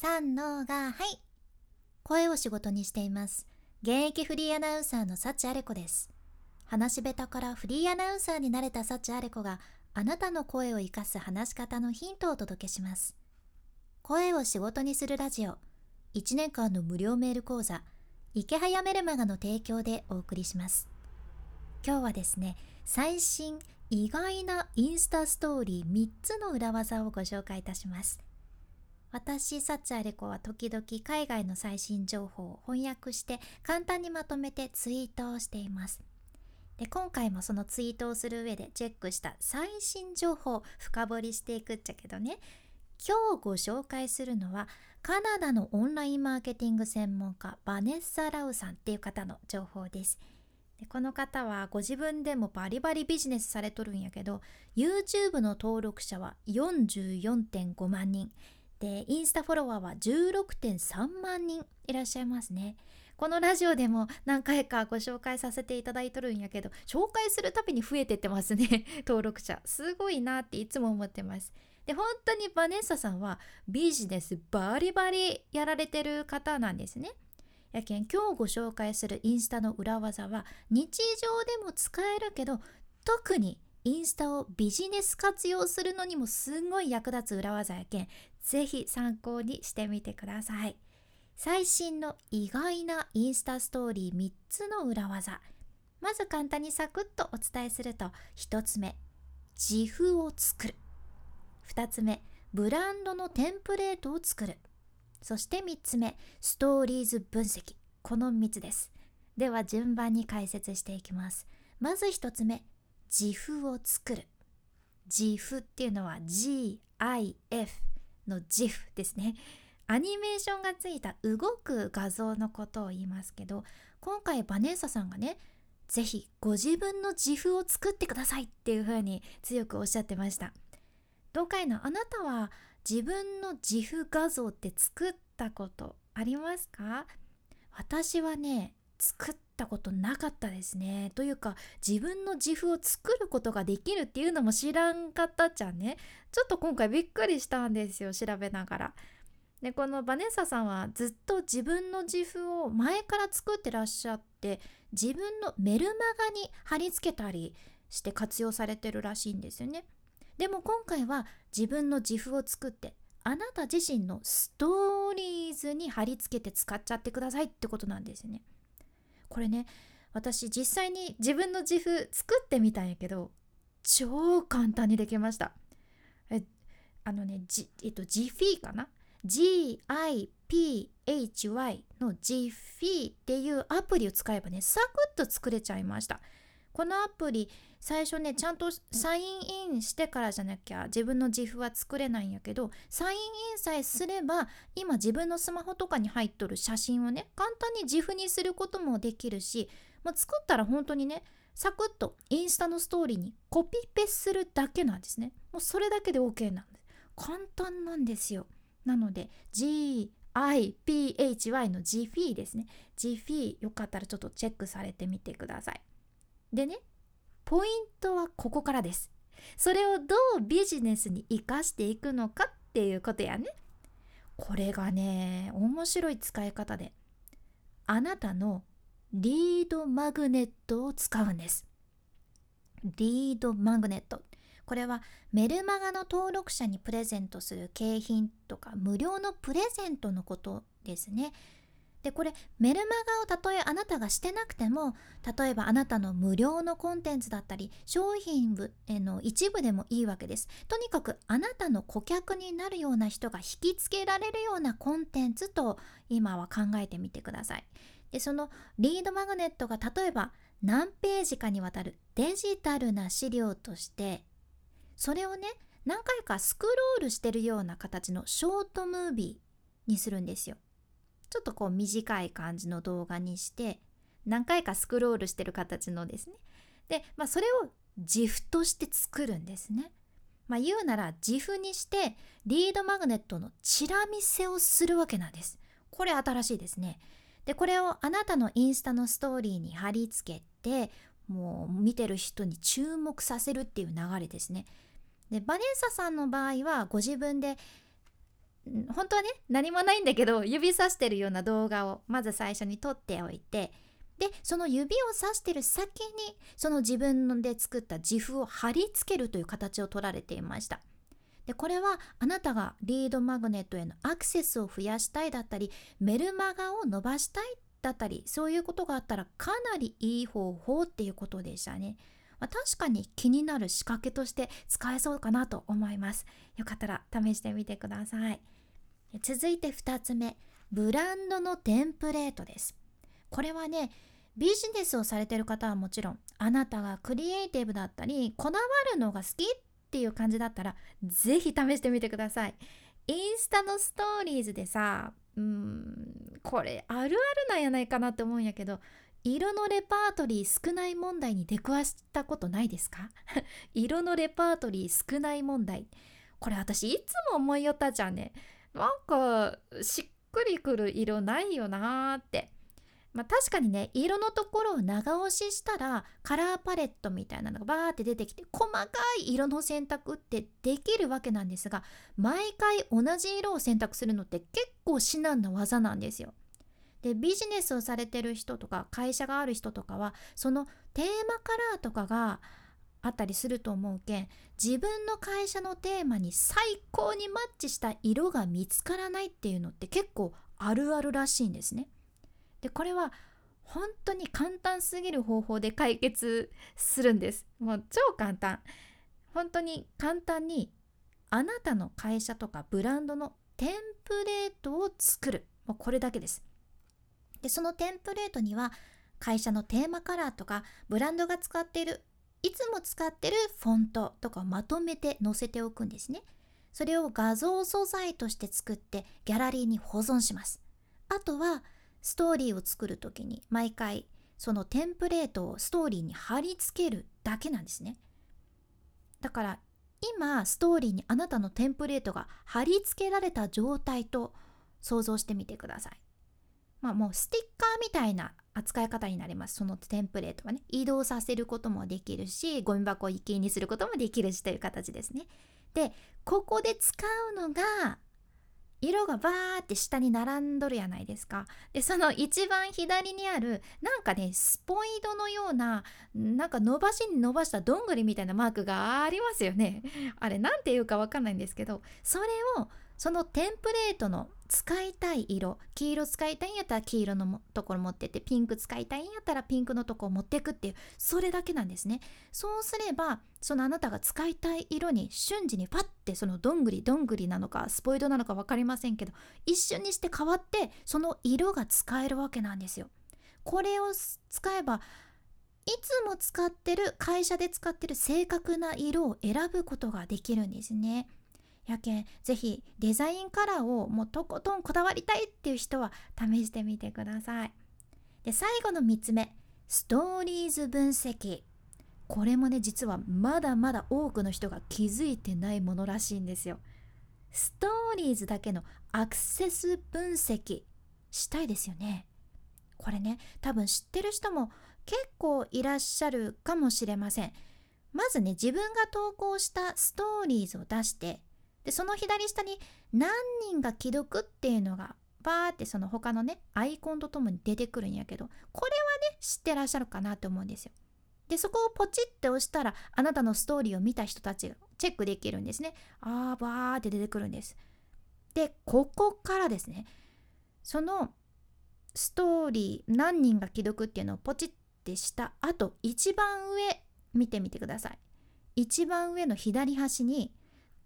三のがはい。声を仕事にしています。現役フリーアナウンサーの幸あれ子です。話し下手からフリーアナウンサーになれた幸あれ子があなたの声を生かす話し方のヒントをお届けします。声を仕事にするラジオ。1年間の無料メール講座。池早メルマガの提供でお送りします。今日はですね最新意外なインスタストーリー3つの裏技をご紹介いたします。私サッチャーレコは時々海外の最新情報を翻訳して簡単にまとめてツイートをしています。で今回もそのツイートをする上でチェックした最新情報を深掘りしていくっちゃけどね。今日ご紹介するのはカナダのオンラインマーケティング専門家バネッサ・ラウさんっていう方の情報です。でこの方はご自分でもバリバリビジネスされとるんやけど YouTube の登録者は44.5万人。でインスタフォロワーは16.3万人いらっしゃいますね。このラジオでも何回かご紹介させていただいとるんやけど紹介するたびに増えてってますね。登録者。すごいなっていつも思ってます。で本当にバネッサさんはビジネスバリバリやられてる方なんですね。やけん今日ご紹介するインスタの裏技は日常でも使えるけど特にインスタをビジネス活用するのにもすごい役立つ裏技やけんぜひ参考にしてみてください。最新の意外なインスタストーリー3つの裏技。まず簡単にサクッとお伝えすると1つ目自負を作る。2つ目ブランドのテンプレートを作る。そして3つ目ストーリーズ分析。この3つです。では順番に解説していきます。まず1つ目自負を作る。自負っていうのは GIF の GIF ですね。アニメーションがついた動く画像のことを言いますけど今回バネーサさんがねぜひご自分の自負を作ってくださいっていう風に強くおっしゃってました。どうかいのあなたは自分の自負画像って作ったことありますか？私はね作ったことなかったですね。というか自分の自負を作ることができるっていうのも知らんかったじゃんね。ちょっと今回びっくりしたんですよ調べながら。でこのバネッサさんはずっと自分の自負を前から作ってらっしゃって自分のメルマガに貼り付けたりして活用されてるらしいんですよね。でも今回は自分の自負を作ってあなた自身のストーリーズに貼り付けて使っちゃってくださいってことなんですね。これね私実際に自分の自負作ってみたんやけど超簡単にできました。えあのね、G、えっと GPhy かな？GIPHY の GPhy っていうアプリを使えばねサクッと作れちゃいました。このアプリ最初ねちゃんとサインインしてからじゃなきゃ自分の自負は作れないんやけどサインインさえすれば今自分のスマホとかに入っとる写真をね簡単に自負にすることもできるしもう作ったら本当にねサクッとインスタのストーリーにコピペするだけなんですね。もうそれだけで OK なんです。簡単なんですよ。なので GIPHY の GPhy ですね。GPhy よかったらちょっとチェックされてみてください。でねポイントはここからです。それをどうビジネスに生かしていくのかっていうことやね。これがね面白い使い方であなたのリードマグネットを使うんです。リードマグネット。これはメルマガの登録者にプレゼントする景品とか無料のプレゼントのことですね。でこれメルマガをたとえあなたがしてなくても例えばあなたの無料のコンテンツだったり商品部への一部でもいいわけです。とにかくあなたの顧客になるような人が引きつけられるようなコンテンツと今は考えてみてください。でそのリードマグネットが例えば何ページかにわたるデジタルな資料としてそれをね何回かスクロールしてるような形のショートムービーにするんですよ。ちょっとこう短い感じの動画にして何回かスクロールしてる形のですねで、まあ、それを自負として作るんですね。まあ、言うなら自負にしてリードマグネットのチラ見せをするわけなんです。これ新しいですね。でこれをあなたのインスタのストーリーに貼り付けてもう見てる人に注目させるっていう流れですね。でバネッサさんの場合はご自分で本当はね何もないんだけど指さしてるような動画をまず最初に撮っておいてでその指をさしてる先にその自分で作った自負を貼り付けるという形を取られていました。でこれはあなたがリードマグネットへのアクセスを増やしたいだったりメルマガを伸ばしたいだったりそういうことがあったらかなりいい方法っていうことでしたね、ま、確かに気になる仕掛けとして使えそうかなと思います。よかったら試してみてください。続いて2つ目ブランドのテンプレートです。これはねビジネスをされてる方はもちろんあなたがクリエイティブだったりこだわるのが好きっていう感じだったら是非試してみてください。インスタのストーリーズでさうんこれあるあるなんやないかなって思うんやけど色のレパートリー少ない問題に出くわしたことないですか？色のレパートリー少ない問題。これ私いつも思いよったじゃんね。なんかしっくりくる色ないよなーってまあ、確かにね色のところを長押ししたらカラーパレットみたいなのがバーって出てきて細かい色の選択ってできるわけなんですが毎回同じ色を選択するのって結構至難な技なんですよ。でビジネスをされてる人とか会社がある人とかはそのテーマカラーとかがあったりすると思うけん自分の会社のテーマに最高にマッチした色が見つからないっていうのって結構あるあるらしいんですね。でこれは本当に簡単すぎる方法で解決するんです。もう超簡単。本当に簡単にあなたの会社とかブランドのテンプレートを作る。もうこれだけです。でそのテンプレートには会社のテーマカラーとかブランドが使っているいつも使ってるフォントとかをまとめて載せておくんですね。それを画像素材として作ってギャラリーに保存します。あとはストーリーを作る時に毎回そのテンプレートをストーリーに貼り付けるだけなんですね。だから今ストーリーにあなたのテンプレートが貼り付けられた状態と想像してみてください。まあもうステッカーみたいな扱い方になりますそのテンプレートはね移動させることもできるしゴミ箱を一気にすることもできるしという形ですねでここで使うのが色がバーって下に並んどるやないですか。でその一番左にあるなんかねスポイドのようななんか伸ばしに伸ばしたどんぐりみたいなマークがありますよね。あれ何て言うかわかんないんですけどそれをそのテンプレートの使いたい色黄色使いたいんやったら黄色のところ持ってってピンク使いたいんやったらピンクのところ持っていくっていうそれだけなんですね。そうすればそのあなたが使いたい色に瞬時にパッてそのどんぐりどんぐりなのかスポイドなのか分かりませんけど一瞬にして変わってその色が使えるわけなんですよ。これを使えばいつも使ってる会社で使ってる正確な色を選ぶことができるんですね。やけんぜひデザインカラーをもうとことんこだわりたいっていう人は試してみてください。で最後の3つ目ストーリーズ分析。これもね実はまだまだ多くの人が気づいてないものらしいんですよ。ストーリーズだけのアクセス分析したいですよね。これね多分知ってる人も結構いらっしゃるかもしれません。まずね自分が投稿したストーリーズを出してでその左下に何人が既読っていうのがバーってその他のねアイコンとともに出てくるんやけどこれはね知ってらっしゃるかなと思うんですよ。でそこをポチって押したらあなたのストーリーを見た人たちがチェックできるんですね。あーバーって出てくるんです。でここからですねそのストーリー何人が既読っていうのをポチってした後一番上見てみてください。一番上の左端に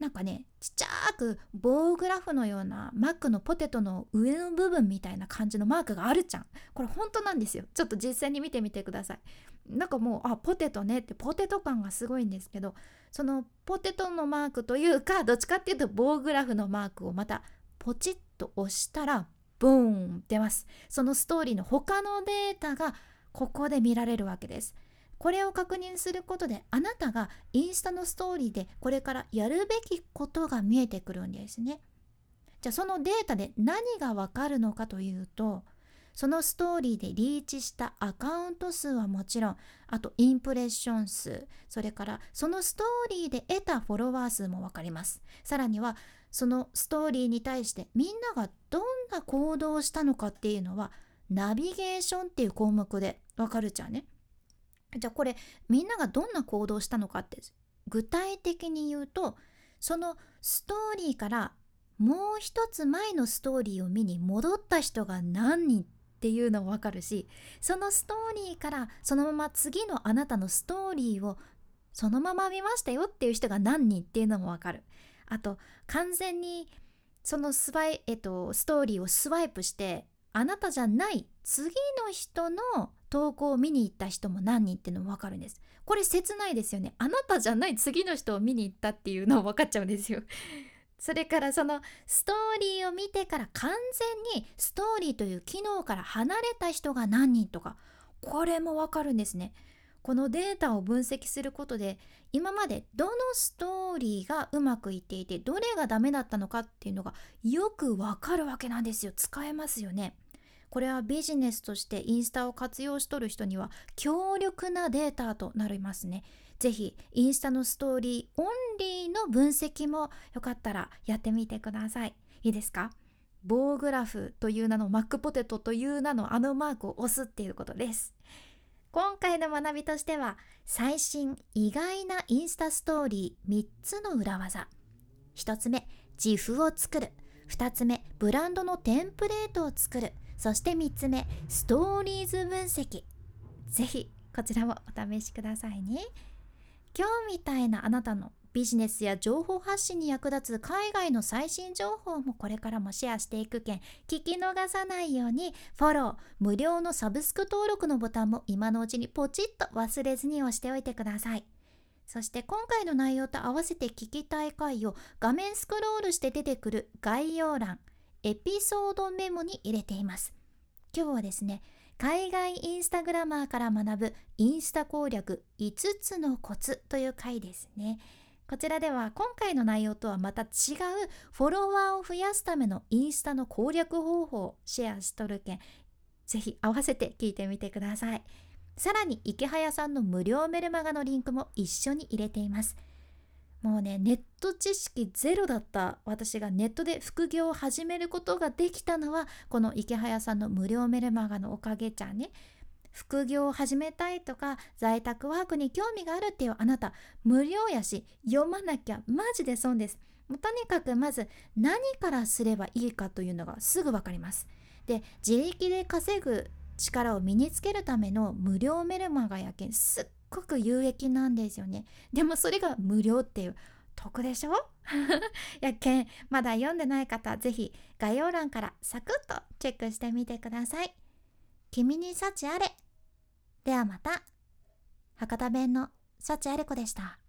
なんかねちっちゃく棒グラフのようなマックのポテトの上の部分みたいな感じのマークがあるじゃん。これ本当なんですよ。ちょっと実際に見てみてください。なんかもうあポテトねってポテト感がすごいんですけどそのポテトのマークというかどっちかっていうと棒グラフのマークをまたポチッと押したらボーン出ます。そのストーリーの他のデータがここで見られるわけです。これを確認することであなたがインスタのストーリーでこれからやるべきことが見えてくるんですね。じゃあそのデータで何がわかるのかというとそのストーリーでリーチしたアカウント数はもちろんあとインプレッション数それからそのストーリーで得たフォロワー数も分かりますさらにはそのストーリーに対してみんながどんな行動をしたのかっていうのはナビゲーションっていう項目でわかるじゃんね。じゃあこれみんながどんな行動したのかって具体的に言うとそのストーリーからもう一つ前のストーリーを見に戻った人が何人っていうのもわかるしそのストーリーからそのまま次のあなたのストーリーをそのまま見ましたよっていう人が何人っていうのもわかる。あと完全にそのスワイ、えっと、ストーリーをスワイプしてあなたじゃない次の人の投稿を見に行った人も何人っていうのも分かるんです。これ切ないですよね。あなたじゃない次の人を見に行ったっていうの分かっちゃうんですよ。それからそのストーリーを見てから完全にストーリーという機能から離れた人が何人とかこれも分かるんですね。このデータを分析することで今までどのストーリーがうまくいっていてどれがダメだったのかっていうのがよくわかるわけなんですよ。使えますよね。これはビジネスとしてインスタを活用しとる人には強力なデータとなりますね。ぜひインスタのストーリーオンリーの分析もよかったらやってみてください。いいですか？棒グラフという名のマックポテトという名のあのマークを押すっていうことです。今回の学びとしては最新意外なインスタストーリー3つの裏技。1つ目自負を作る。2つ目ブランドのテンプレートを作る。そして3つ目ストーリーズ分析。是非こちらもお試しくださいね。今日みたいなあなたのビジネスや情報発信に役立つ海外の最新情報もこれからもシェアしていくけん聞き逃さないようにフォロー無料のサブスク登録のボタンも今のうちにポチッと忘れずに押しておいてくださいそして今回の内容と合わせて聞きたい回を画面スクロールして出てくる概要欄エピソードメモに入れています今日はですね海外インスタグラマーから学ぶインスタ攻略5つのコツという回ですね。こちらでは今回の内容とはまた違うフォロワーを増やすためのインスタの攻略方法をシェアしとるけんぜひ合わせて聞いてみてください。さらに池早さんの無料メルマガのリンクも一緒に入れています。もうねネット知識ゼロだった私がネットで副業を始めることができたのはこの池早さんの無料メルマガのおかげじゃね。副業を始めたいとか在宅ワークに興味があるっていうあなた無料やし読まなきゃマジで損です。とにかくまず何からすればいいかというのがすぐ分かります。で自力で稼ぐ力を身につけるための無料メルマガやけんすっごく有益なんですよね。でもそれが無料っていう得でしょ？やけんまだ読んでない方是非概要欄からサクッとチェックしてみてください。君に幸あれ。ではまた。博多弁の幸あれ子でした。